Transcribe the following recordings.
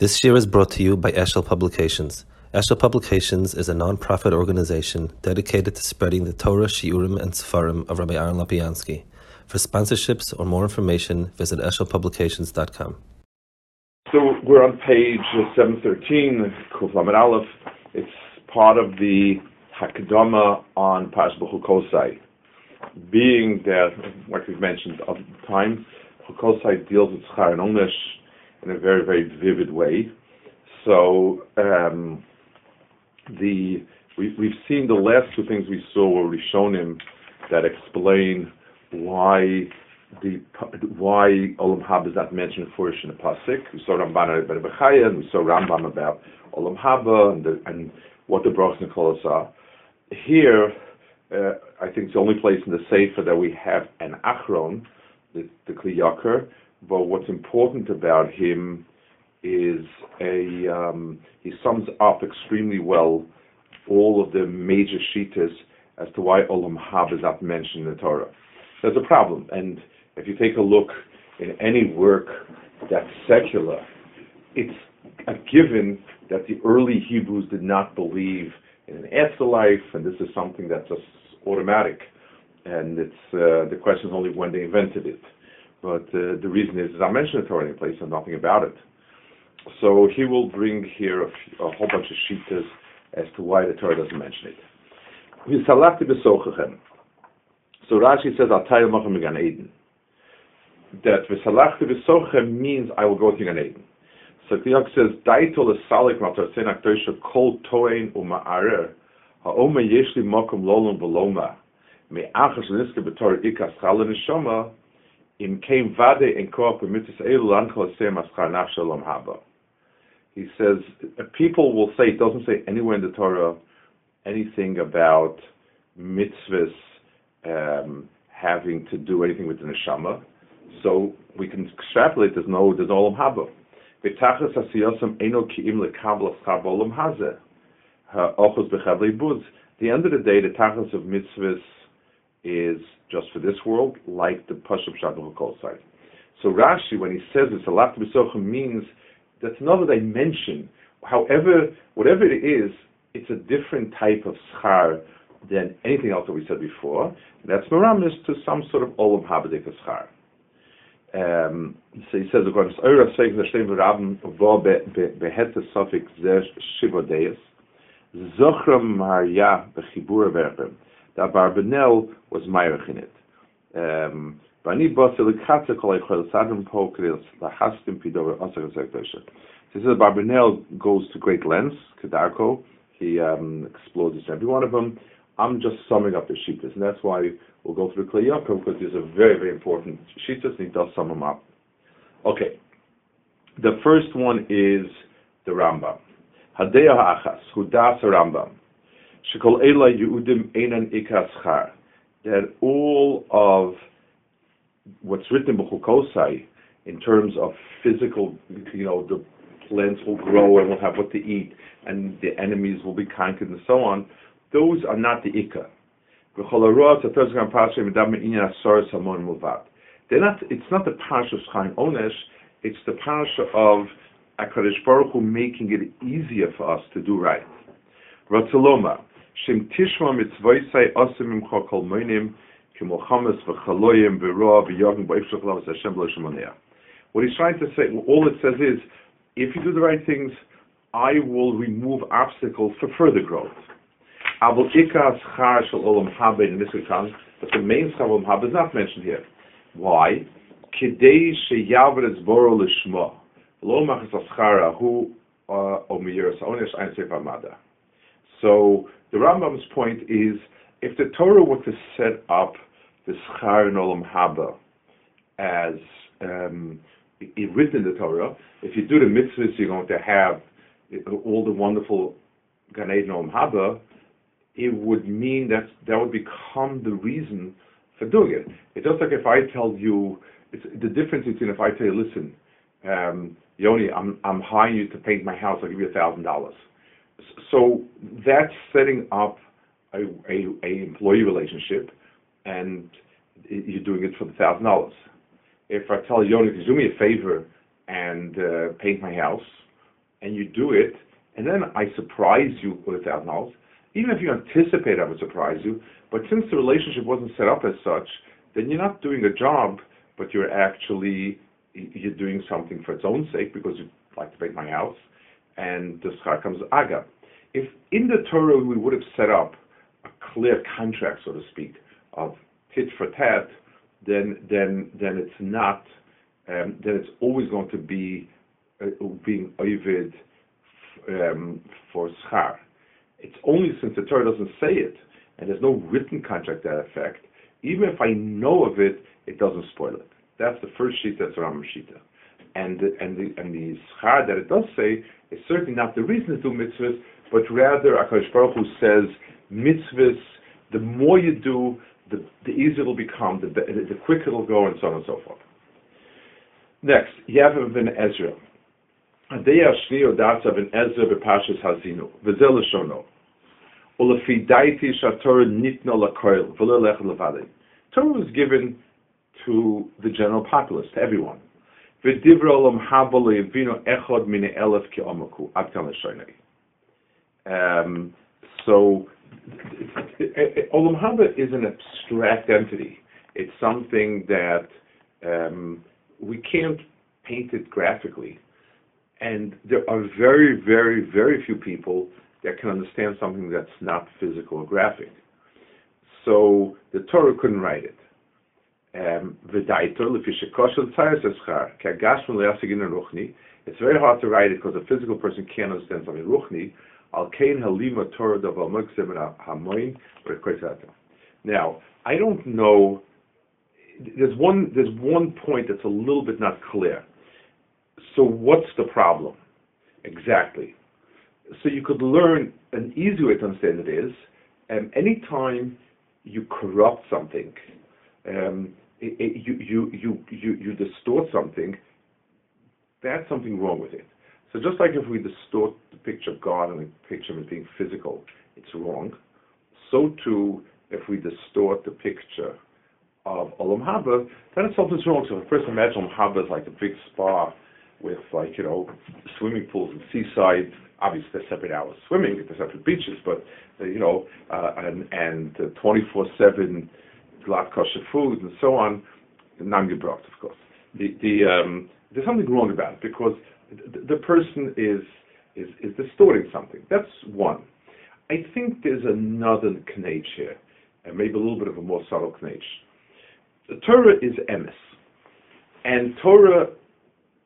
This year is brought to you by Eshel Publications. Eshel Publications is a non-profit organization dedicated to spreading the Torah, Shiurim, and Sefarim of Rabbi Aaron Lapiansky. For sponsorships or more information, visit eshelpublications.com. So we're on page 713, Kuf Lamed Aleph. It's part of the Hakadama on Pash Kosai. Being that, like we've mentioned of time, Kosai deals with Schar and Onesh, in a very, very vivid way. So um, the we, we've seen the last two things we saw were Rishonim that explain why the why Olam Haba is not mentioned first in the pasuk. We saw Ramban about Bechaya, and we saw Rambam about Olam Haba and, the, and what the brachas and kolos are. Here, uh, I think it's the only place in the Sefer that we have an Achron, the, the Kli Yakar, but what's important about him is a um, he sums up extremely well all of the major shitas as to why Olam Hab is not mentioned in the Torah. There's a problem, and if you take a look in any work that's secular, it's a given that the early Hebrews did not believe in an afterlife, and this is something that's just automatic. And it's uh, the question is only when they invented it. But uh, the reason is, as I mentioned it already in place, and nothing about it. So he will bring here a, whole bunch of shitas as to why the Torah doesn't mention it. So Rashi says, I'll Gan Eden. That V'salachti b'sochem means I will go to Gan Eden. So Kli Yakar says, Daito l'salik matar sen aktoisha kol toein uma'arer ha'oma yesh li mokum lolum v'loma me'achas l'niske b'tor ikas chal l'neshama im came vade in koop mitzvah elu lankol sem aschar nafshalom haba. He says people will say it doesn't say anywhere in the Torah anything about mitzvahs um, having to do anything with the neshama. So we can extrapolate. There's no there's no olam haba. V'tachas asiyosam eno ki'im lekabel aschar olam hazeh. The end of the day, the tachas of mitzvahs is just for this world, like the Pashup Shadol Kol side. So Rashi, when he says it's a lot to means that's another dimension. However, whatever it is, it's a different type of schar than anything else that we said before. That's meramis to some sort of olam habadik schar. Um, so he says, according to Eura Seik Nashtem Rabin Vo Behete Sofik Zeh Shivodeis Zochram Marya Bechibur Verchem that Abarbanel was Meirich in it. Um, he says Abarbanel goes to great lengths, Kedarko. He um, explores every one of them. I'm just summing up the sheetas, and that's why we'll go through Kli Yakar because these are very, very important sheetas, and he does sum them up. Okay, the first one is the Rambam. Hadeya Ha'achas, Hudas Rambam. Shekol Ela Yehudim Einan Ikaschar. That all of what's written in Bechukosai in terms of physical, you know, the plants will grow and we'll have what to eat, and the enemies will be conquered and so on. Those are not the Ikka. They're not. It's not the parsha of Chaim Onesh. It's the parsha of Akadosh Baruch Hu making it easier for us to do right. Ratzaloma. Shem tishma imcha kol v'chaloyim v'roa v'yogim What he's trying to say, all it says is, if you do the right things, I will remove obstacles for further growth. Ikas char olam in but the main schar olam is not mentioned here. Why? Boro lishma. Lo machas aschara hu uh, o miyiras onesh ein sefer mada. So the Rambam's point is, if the Torah were to set up the Schar and Olam Haba as um, written in the Torah, if you do the mitzvahs, you're going to have all the wonderful Gan Eden Olam Haba, it would mean that that would become the reason for doing it. It's just like if I tell you, it's the difference between if I tell you, listen, um, Yoni, I'm I'm hiring you to paint my house. I'll give you a thousand dollars so that's setting up a, a, a, employee relationship, and you're doing it for the thousand dollars. If I tell Yoni to do me a favor and uh, paint my house, and you do it, and then I surprise you with a thousand dollars, even if you anticipate I would surprise you, but since the relationship wasn't set up as such, then you're not doing a job, but you're actually you're doing something for its own sake because you'd like to paint my house, and the schar comes aga. If in the Torah we would have set up a clear contract, so to speak, of tit for tat, then then then it's not. Um, then it's always going to be uh, being ovid um, for schar. It's only since the Torah doesn't say it, and there's no written contract that effect. Even if I know of it, it doesn't spoil it. That's the first sheet. That's Rambam Shita. And the, and the and the schar that it does say is certainly not the reason to do mitzvahs, but rather Akash Baruch Hu says mitzvahs. The more you do, the, the easier it'll become, the, the quicker it'll go, and so on and so forth. Next, Yavam ben Ezra. Adei Ashni Odatza ben Ezra bepashas Hazinu. V'zel Shono. Ulefi daiti shator nitno lakoil. V'le lech levadei. Torah was given to the general populace, to everyone. Um, so, Olam Haba is an abstract entity. It's something that um, we can't paint it graphically. And there are very, very, very few people that can understand something that's not physical or graphic. So the Torah couldn't write it. Um, it's very hard to write it because a physical person can't understand something ruchni. Now, I don't know. There's one. There's one point that's a little bit not clear. So, what's the problem exactly? So, you could learn an easy way to understand it is, um, anytime you corrupt something, um, it, it, you, you, you, you, you distort something, that's something wrong with it. So just like if we distort the picture of God and the picture of it being physical, it's wrong. So too, if we distort the picture of Olam Haba, then it's something's wrong. So person imagines Olam Haba as like a big spa with like, you know, swimming pools and seaside, obviously they're separate hours swimming, they're separate beaches, but, uh, you know, uh, and, and 24-7 glatt kosher food and so on, non-gebracht, of course. The, the, um, there's something wrong about it because the person is, is, is distorting something. That's one. I think there's another knage here, and maybe a little bit of a more subtle knage. The Torah is emes, and Torah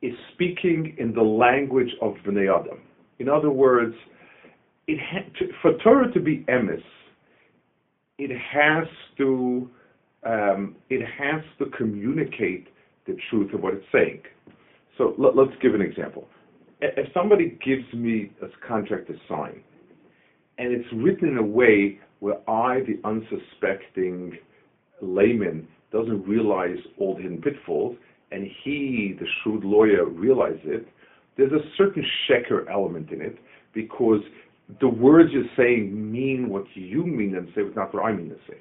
is speaking in the language of Bnei Adam. In other words, it ha- to, for Torah to be emes, it has to um, it has to communicate the truth of what it's saying. So let, us give an example. If somebody gives me a contract to sign, and it's written in a way where I, the unsuspecting layman, doesn't realize all the hidden pitfalls, and he, the shrewd lawyer, realizes it, there's a certain sheker element in it because the words you're saying mean what you mean and say, but not what I mean to say.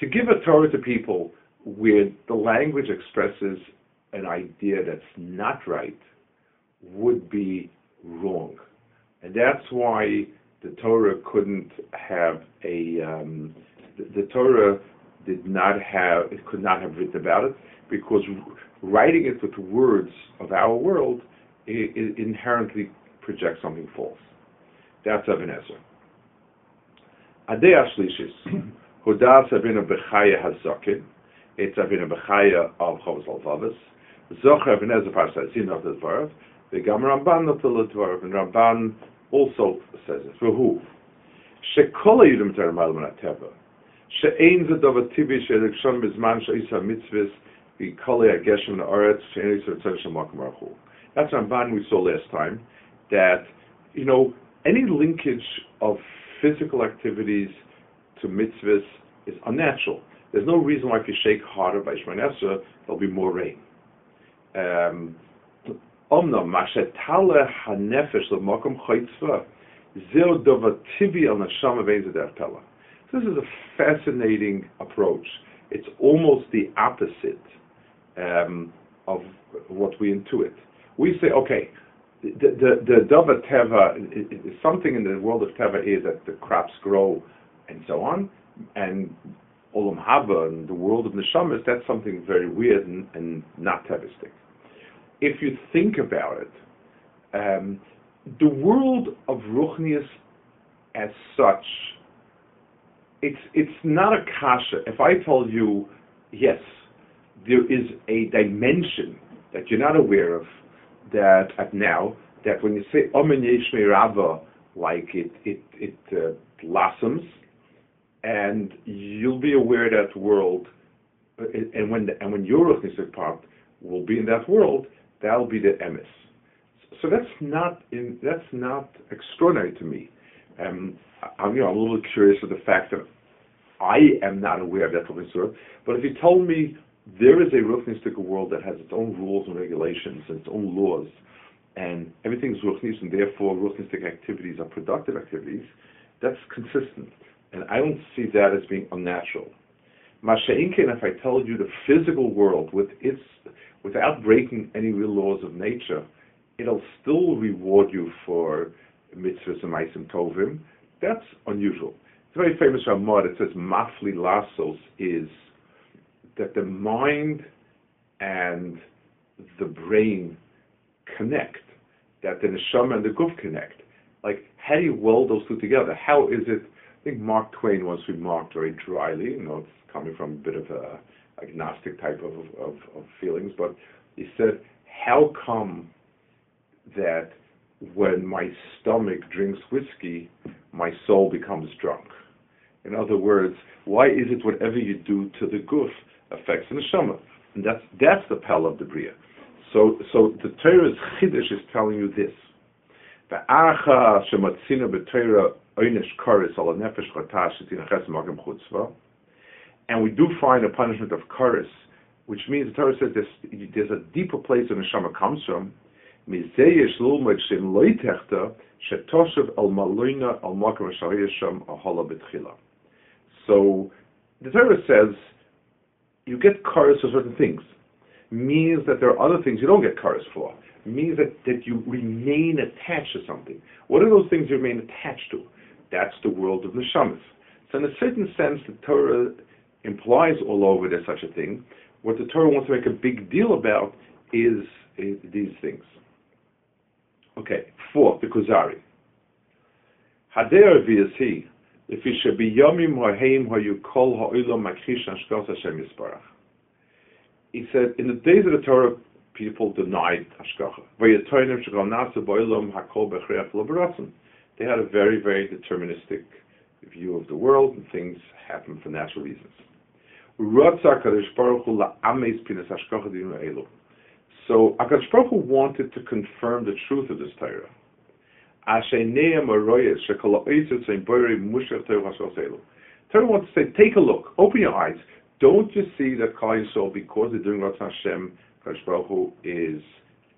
To give a Torah to people where the language expresses an idea that's not right would be wrong. And that's why the Torah couldn't have a, um, the, the, Torah did not have, it could not have written about it because writing it with words of our world it, it inherently projects something false. That's Ibn Ezra. Adei Ashlishis, Hudas Avinu Bechaya Hazakin, it's Avinu Bechaya of Chovos HaLevavos, Zocher Ibn Ezra Parsa of the Dvarav, the Gam Ramban not the Dvarav, and Ramban also says it. For who? Shekol Yudim Termal Manateva, She'ein Zedov Ativi She'elekshon Bizman She'isa Mitzvahs, B'kolei HaGeshem Na'aretz She'ein Yisrael Tzedek Shemakom Aruchu. That's Ramban we saw last time, that, you know, any linkage of physical activities to mitzvahs is unnatural. There's no reason why if you shake harder by Shemon Esra, there'll be more rain. Um, tivi This is a fascinating approach. It's almost the opposite um, of what we intuit. We say, okay, the the the Dava Teva something in the world of Teva is that the crops grow and so on, and Olam Haba and the world of Neshamas, that's something very weird and, and not Tevistic. If you think about it, um, the world of Ruchnius as such, it's it's not a kasha. If I told you, yes, there is a dimension that you're not aware of that at now that when you say Omen Yeshme Rava, like it it it uh, blossoms, and you'll be aware that world, and when the, and when your Ruchnius part will be in that world, that'll be the emes. So that's not in, that's not extraordinary to me. Um, I'm you know I'm a little curious of the fact that I am not aware of that Ruchnius But if you told me there is a Ruchnistic world that has its own rules and regulations and its own laws, and everything's Ruchnis, and therefore Ruchnistic activities are productive activities, that's consistent. And I don't see that as being unnatural. Masha'inkin, if I tell you the physical world with its, without breaking any real laws of nature, it'll still reward you for mitzvahs and maisim tovim. That's unusual. It's a very famous Ramah that says mafli lasos is that the mind and the brain connect, that the neshama and the guf connect. Like, how do you weld those two together? How is it? I think Mark Twain once remarked very dryly, you know, it's coming from a bit of a agnostic type of, of, of feelings, but he said, How come that when my stomach drinks whiskey, my soul becomes drunk? In other words, why is it whatever you do to the guf affects the neshama? And that's that's the pal of the bria. So so the Torah's chiddush is telling you this. Ve'acha shematzina b'Torah karis. And we do find a punishment of karis, which means the Torah says there's, there's a deeper place where the neshama comes from. So the Torah says you get kares for certain things. Means that there are other things you don't get kares for. Means that, that you remain attached to something. What are those things you remain attached to? That's the world of neshamas. So in a certain sense, the Torah implies all over there's such a thing. What the Torah wants to make a big deal about is, is these things. Okay, four, the Kuzari. Hader he. He said, in the days of the Torah, people denied Hashgacha. They had a very, very deterministic view of the world, and things happen for natural reasons. So Akadosh Baruch Hu wanted to confirm the truth of this Torah. Torah wants to say, take a look, open your eyes. Don't you see that Klal Yisrael, because they're doing Ratzon Hashem, Kadosh Baruch Hu is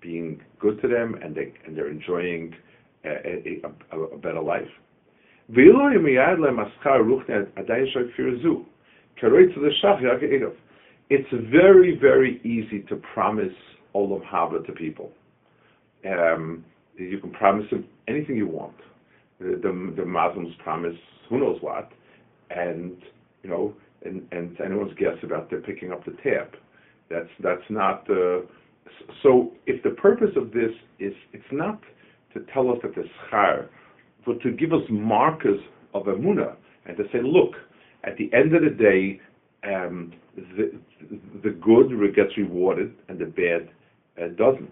being good to them and they and they're enjoying a, a, a, better life. It's very, very easy to promise Olam Haba to people. Um, you can promise them anything you want. The, the, the Muslims promise who knows what, and you know, and, and anyone's guess about their picking up the tab. That's that's not the. So if the purpose of this is, it's not to tell us that the schar, but to give us markers of emuna and to say, look, at the end of the day, um, the the good gets rewarded and the bad uh, doesn't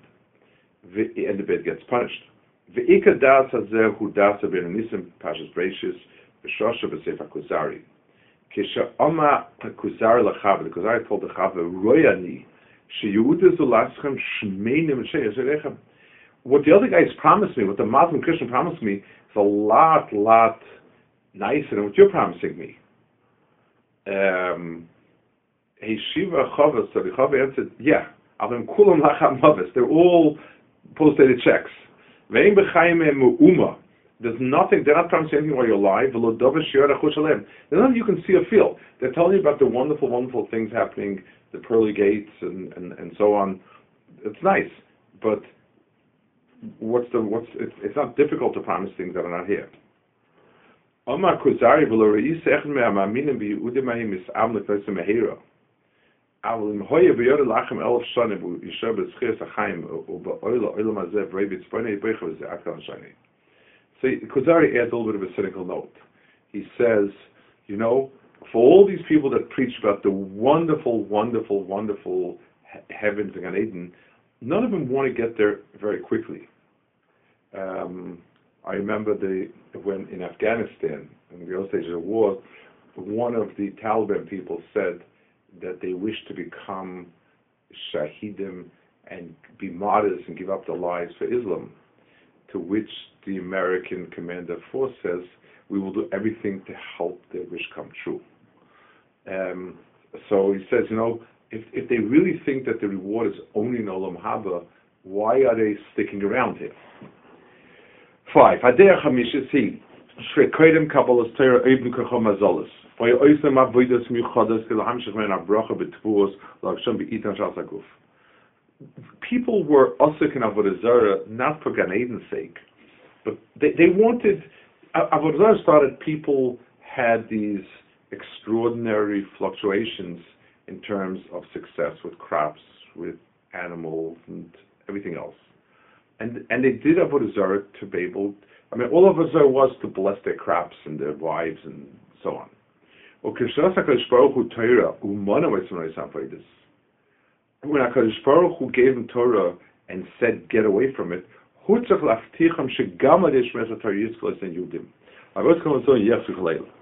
and the bed gets punished. Ve'ika das hazeh hu das ben nisim pashas breishis b'shosha b'sefer kuzari. Kisha oma kuzari lachav, the kuzari told the chav royani sheyuda zulaschem shmeinim sheyerechem. What the other guys promised me, what the Muslim Christian promised me, is a lot, lot nicer than what you're promising me. Um, hey Shiva Chavas, so the Chava answered, yeah, Avim Kulam Lacham. They're all post-dated checks. There's nothing, they're not promising anything while you're alive. There's nothing you can see or feel. They're telling you about the wonderful, wonderful things happening, the pearly gates and, and, and so on. It's nice. But what's the what's it's, it's not difficult to promise things that are not here. Omar Kuzari v'lo echen me'amaminim b'yehudimahim mis'am l'klosim mehira. אבל אם הויה ביור לכם אלף שנים והוא ישר בזכיר החיים ובאוילו אוילו הזה ורבי בצפוני יבריך וזה אקרן שני. So Kuzari adds a little bit of a cynical note. He says, you know, for all these people that preach about the wonderful, wonderful, wonderful heavens in Gan Eden, none of them want to get there very quickly. Um, I remember the when in Afghanistan, in the early stages of the war, one of the Taliban people said that they wish to become shahidim and be martyrs and give up their lives for Islam. To which the American commander force says, "We will do everything to help their wish come true." Um, so he says, you know, if if they really think that the reward is only in Olam Haba, why are they sticking around here? Five. Hadei Chamish is he. Torah Kachom Shal People were Osik Avodah Zarah not for Gan Eden's sake, but they, they wanted. Avodah Zarah started. People had these extraordinary fluctuations in terms of success with crops, with animals, and everything else and and they did Avodah Zarah to be able. I mean, all of us Zarah was to bless their crops and their wives and so on. When Hakadosh Baruch Hu gave him Torah and said, "Get away from it,"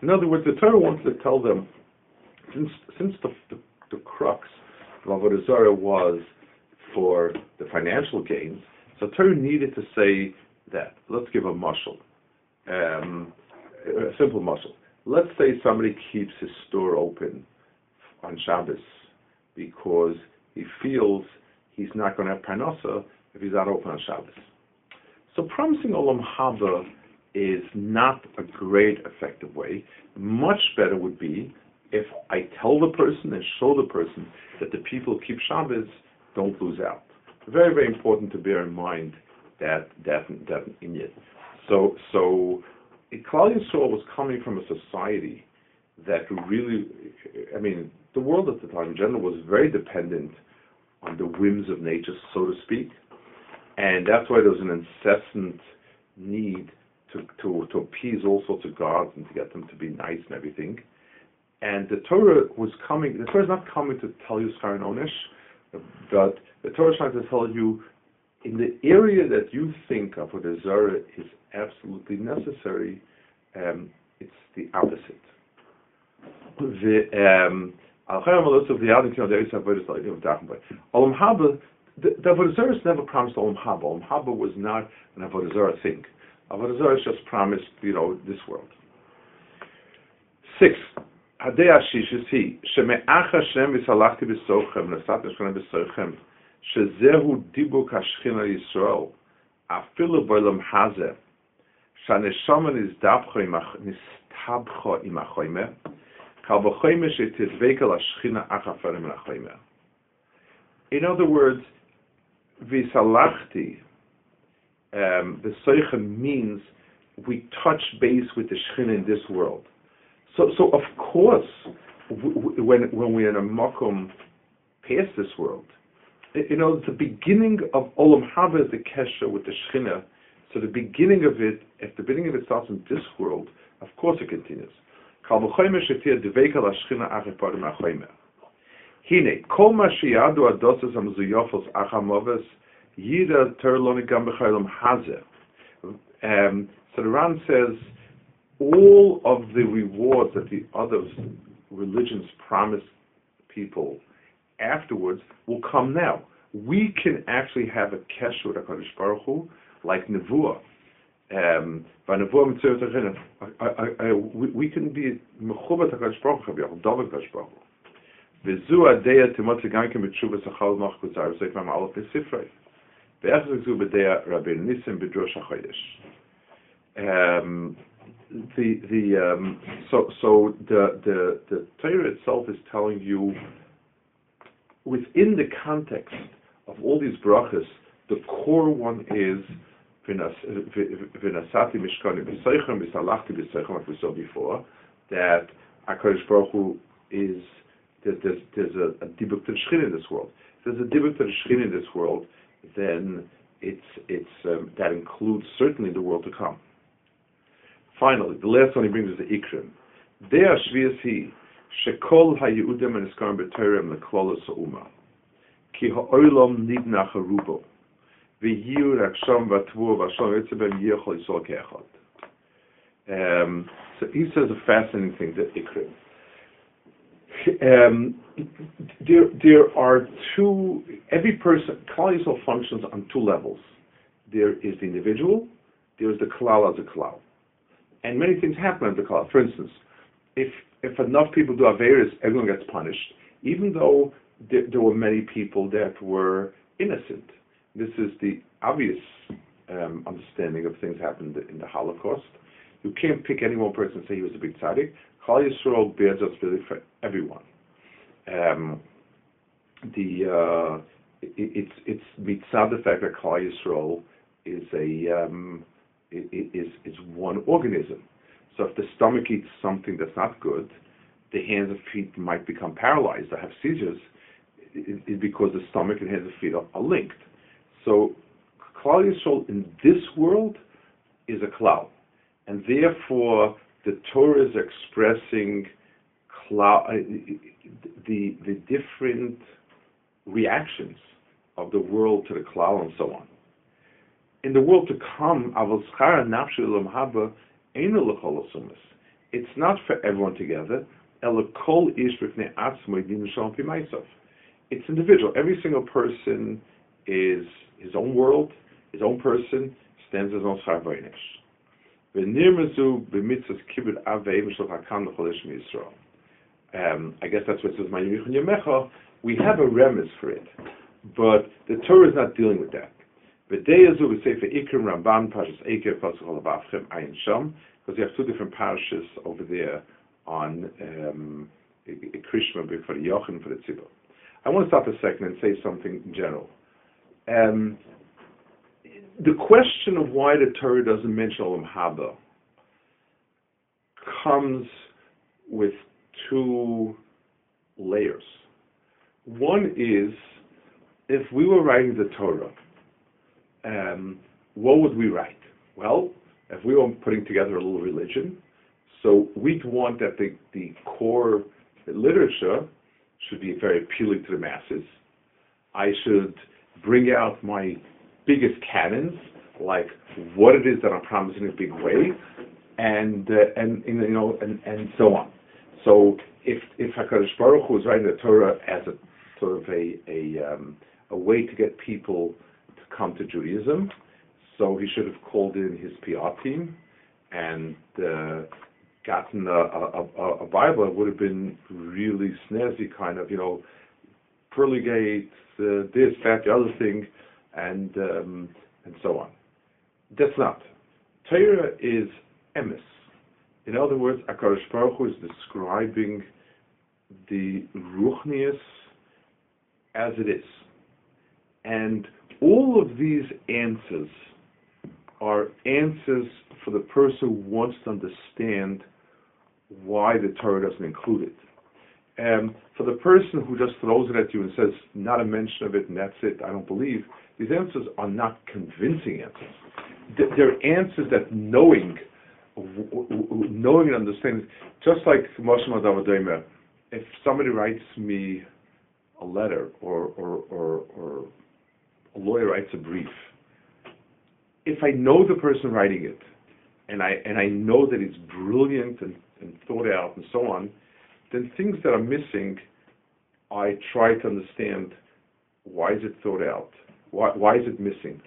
in other words, the Torah wanted to tell them, since since the the, the crux of Avodah Zarah was for the financial gains, so Torah needed to say that. Let's give a muscle, um, a simple muscle. Let's say somebody keeps his store open on Shabbos because he feels he's not going to have parnasa if he's not open on Shabbos. So promising olam haba is not a great effective way. Much better would be if I tell the person and show the person that the people who keep Shabbos don't lose out very, very important to bear in mind that that that inyan. So so Klal Yisrael was coming from a society that really, I mean, the world at the time in general was very dependent on the whims of nature, so to speak, and that's why there was an incessant need to, to, to appease all sorts of gods and to get them to be nice and everything. And the Torah was coming, the Torah is not coming to tell you Schar and Onish, but the Torah is trying to tell you in the area that you think of what a Zara is absolutely necessary, um, it's the opposite. The um, Olam Haba, the, the Avodah Zarah never promised Olam Haba. Olam Haba was not an Avodah Zarah thing. Avodah Zarah just promised, you know, this world. Six, הדעה השישית היא, שמאח השם וסלחתי בסוכם, נסעת השכונה בסוכם, שזהו דיבוק השכינה לישראל, אפילו בעולם הזה, שהנשמה נסתבכו עם החוימה, קל וחוימה שתדבק על השכינה אך אפרים מן החוימה. In other words, visalachti, um, the Seichen means we touch base with the Shekhinah in this world. So, so of course, when when we're in a makom past this world, you know, the beginning of Olam Haba is the kesha with the Shechina. So the beginning of it, if the beginning of it starts in this world, of course it continues. Hine, kol ma adosas b'chaylam hazeh. Um, so the Ran says, all of the rewards that the other religions promise people afterwards will come now. We can actually have a kesher with HaKadosh Baruch Hu, like Nevuah. Um, we can be mechubat HaKadosh Baruch Hu, David HaKadosh Baruch Hu. וזו הדעה תימות גם כן בתשובה שחל מוח קוצר, וזה כבר מעלות בספרי. ואיך זו בדעה רבי ניסים בדרוש החודש the the um, so so the the the Torah itself is telling you within the context of all these brachas The core one is Vinasati Mishkani B'Seichem B'Salachti B'Seichem, like we saw before, that HaKadosh Baruch Hu is, there's, there's, there's a, a dibuk in this world. If there's a dibuk in this world, then it's, it's, um, that includes certainly the world to come. Finally, the last one he brings is the Ikrim. Dea Shvias He, Shekol HaYehudim and Iskarim B'Torem Leklolos Ha'uma. Ki Ha'olam Nidna Harubo. V'yiu Raksham V'Tvu V'Asham Yitzabem Yechol Yisol Ke'echad. Um, so he says a fascinating thing that Ikrim. Um, there, there are two. Every person, Klal functions on two levels. There is the individual. There is the klal as a klal, and many things happen the klal. For instance, if if enough people do averis, everyone gets punished, even though there, were many people that were innocent. This is the obvious um, understanding of things happened in the Holocaust. You can't pick any one person and say he was a big tzaddik. Klal Yisrael bears responsibility for everyone. Um, the uh, it, it's it's mitzad the fact that Klal Yisrael is a um, is is one organism. So if the stomach eats something that's not good, the hands and feet might become paralyzed or have seizures it, it, because the stomach and hands and feet are, are linked. So Klal Yisrael in this world is a cloud and therefore the Torah is expressing uh, the the different reactions of the world to the cloud and so on. In the world to come, it's not for everyone together. It's individual. Every single person is his own world, his own person, stands his own schar um, I guess that's what it says, We have a remes for it, but the Torah is not dealing with that. V'deyazu v'sefer Ikrim Ramban Parshas Eker Pasuk because you have two different parishes over there on um, Krishma for the for the Tzibur. I want to stop a second and say something in general. Um, the question of why the Torah doesn't mention Olam Haba comes with two layers. One is if we were writing the Torah, um, what would we write? Well, if we were putting together a little religion, so we'd want that the, the core literature should be very appealing to the masses. I should bring out my biggest canons, like what it is that I'm promising in a big way, and uh, and you know and, and so on. So if if Hakadosh Baruch Hu is writing the Torah as a sort of a a um, a way to get people come to Judaism, so he should have called in his PR team and uh, gotten a, a, a, Bible. It would have been really snazzy, kind of you know, pearly gates, uh, this, that, the other thing and um, and so on. That's not. Torah is emes. In other words, Akadosh Baruch is describing the ruchnius as it is, and all of these answers are answers for the person who wants to understand why the Torah doesn't include it. And for the person who just throws it at you and says, not a mention of it and that's it, I don't believe, these answers are not convincing answers. They're answers that knowing, knowing and understanding, just like Moshe Madavadomer, if somebody writes me a letter or, or, or, or a lawyer writes a brief, if I know the person writing it, and I and I know that it's brilliant and, and thought out and so on, then things that are missing, I try to understand why is it thought out why, why is it missing?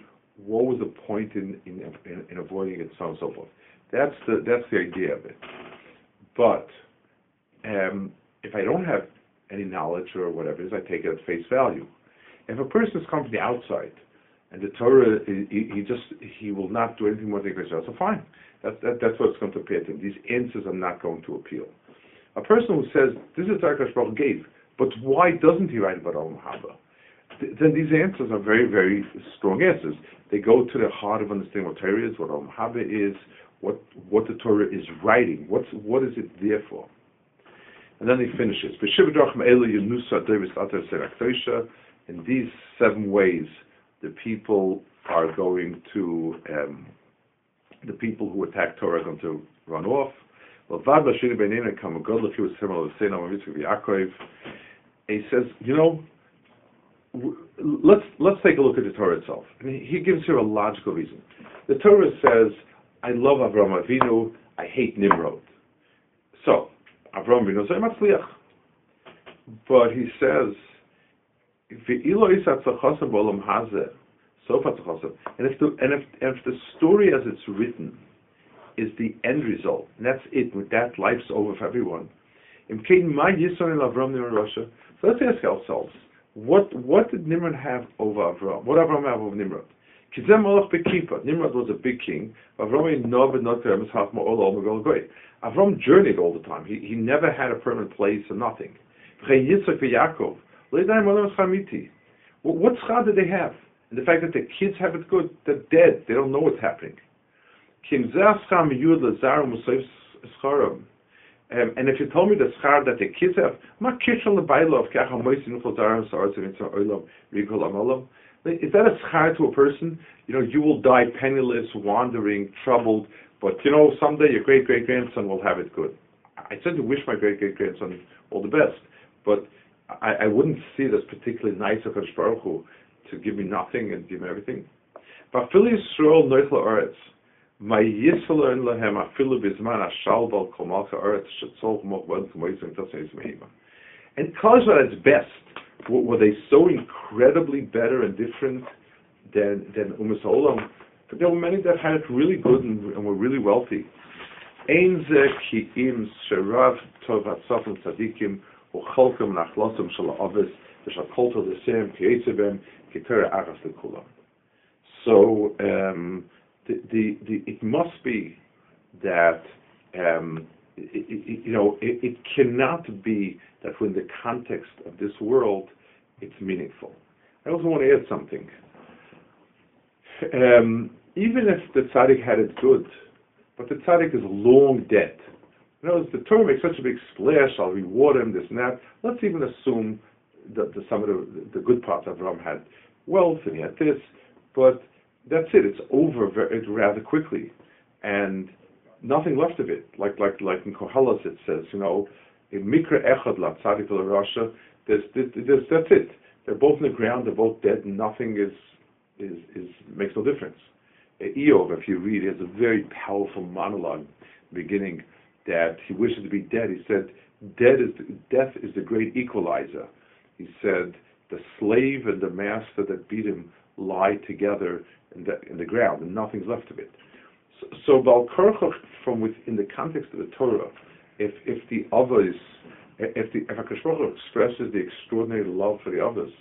What was the point in, in, in, in avoiding it, so on and so forth. That's the, that's the idea of it. But um, if I don't have any knowledge or whatever it is, I take it at face value. If a person coming from the outside, and the Torah, he, he, just he will not do anything more than Israel. So fine, that, that, that's what's going to appeal to him. These answers are not going to appeal. A person who says this is Tarkash Baruch gave, but why doesn't he write about Olam Haba? th- then these answers are very, very strong answers. They go to the heart of understanding what Torah is, what Olam Haba is, what what the Torah is writing. What's what is it there for? And then he finishes. In these seven ways, the people are going to, um, the people who attack Torah are going to run off. He says, you know, let's let's take a look at the Torah itself. He gives here a logical reason. The Torah says, "I love Avram Avinu, I hate Nimrod." So Avram Avinu is a matzliach, but he says, "Ve'ilo isatzachasim b'olam hazeh." And if the and if, if the story as it's written is the end result, and that's it, with that life's over for everyone. So let's ask ourselves, what what did Nimrod have over Avram? What Avram have over Nimrod? Nimrod was a big king. Avram journeyed all the time. He, he never had a permanent place or nothing. What schar did they have? And the fact that the kids have it good, they're dead. They don't know what's happening. Um, and if you told me the schar that the kids have, is that a schar to a person? You know, you will die penniless, wandering, troubled, but you know, someday your great great grandson will have it good. I certainly wish my great great grandson all the best, but I, I wouldn't see it as particularly nice of Baruch Hu to give me nothing and give me everything. But Yisrael my Yisrael Afilu Bizman Ashal Bal Komalka. And at its best, were they so incredibly better and different than than Umas Olam? But there were many that had it really good and, and were really wealthy. Ein ze ki im sherav tov tzadikim ki etzebem so um, the, the, the, it must be that um, it, it, you know it, it, cannot be that when the context of this world it's meaningful. I also want to add something. Um, even if the tzaddik had it good, but the tzaddik is long dead. You know, the Torah makes such a big splash. I'll reward him, this and that. Let's even assume that the, some of the, the good parts of Avram had wealth and he had this, but that's it. It's over very, rather quickly, and nothing left of it. Like like like in Koheles it says, you know, in Mikra Echad La Tzadik Russia, there's, there's that's it. They're both in the ground. They're both dead, nothing is is is makes no difference. Eov, if you read, has a very powerful monologue beginning that he wishes to be dead. He said, "Dead is death is the great equalizer." He said, "The slave and the master that beat him lie together in the, in the ground, and nothing's left of it." So, so Balkarcha, from within the context of the Torah, if if the others, if the if Hakadosh expresses the extraordinary love for the others,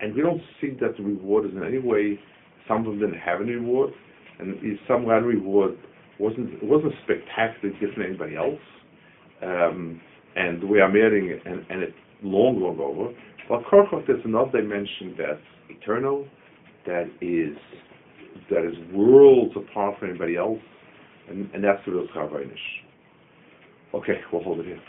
and we don't see that the reward is in any way some of them have any reward, and is some kind of reward wasn't wasn't spectacularly different than anybody else. Um, and we are marrying, and, and it long, long over. But Korkot is another dimension that's eternal, that is that is worlds apart from anybody else, and, and that's the real Chavainish. Okay, we'll hold it here.